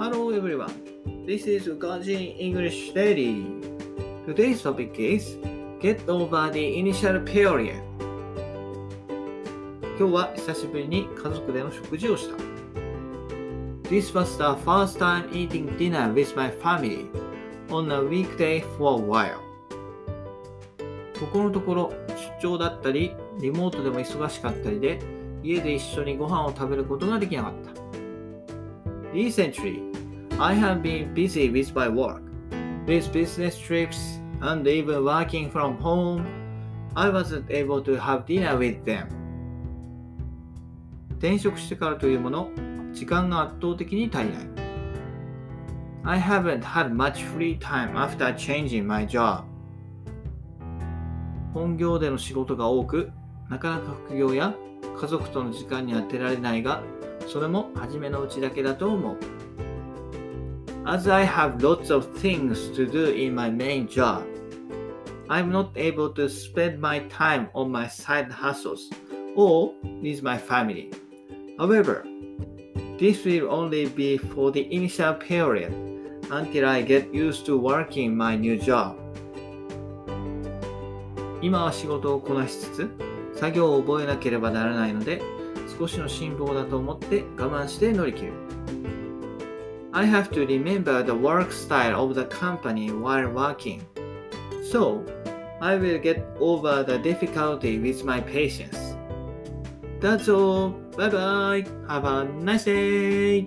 Hello everyone. This is Gajin English Daily. Today's topic is Get over the initial period. 今日は久しぶりに家族での食事をした。This was the first time eating dinner with my family on a weekday for a while. ここのところ出張だったり、リモートでも忙しかったりで、家で一緒にご飯を食べることができなかった。Recently, I have been busy with my work, with business trips, and even working from home. I wasn't able to have dinner with them. 転職してからというもの、時間が圧倒的に足りない。I haven't had much free time after changing my job. 本業での仕事が多く、なかなか副業や家族との時間に当てられないが、それも初めのうちだけだと思う。As I have lots of things to do in my main job, I'm not able to spend my time on my side hustles or with my family. However, this will only be for the initial period until I get used to working my new job. 今は仕事をこなしつつ、作業を覚えなければならないので、少しの辛抱だと思って我慢して乗り切る。I have to remember the work style of the company while working. So, I will get over the difficulty with my patience. That's all. Bye bye. Have a nice day.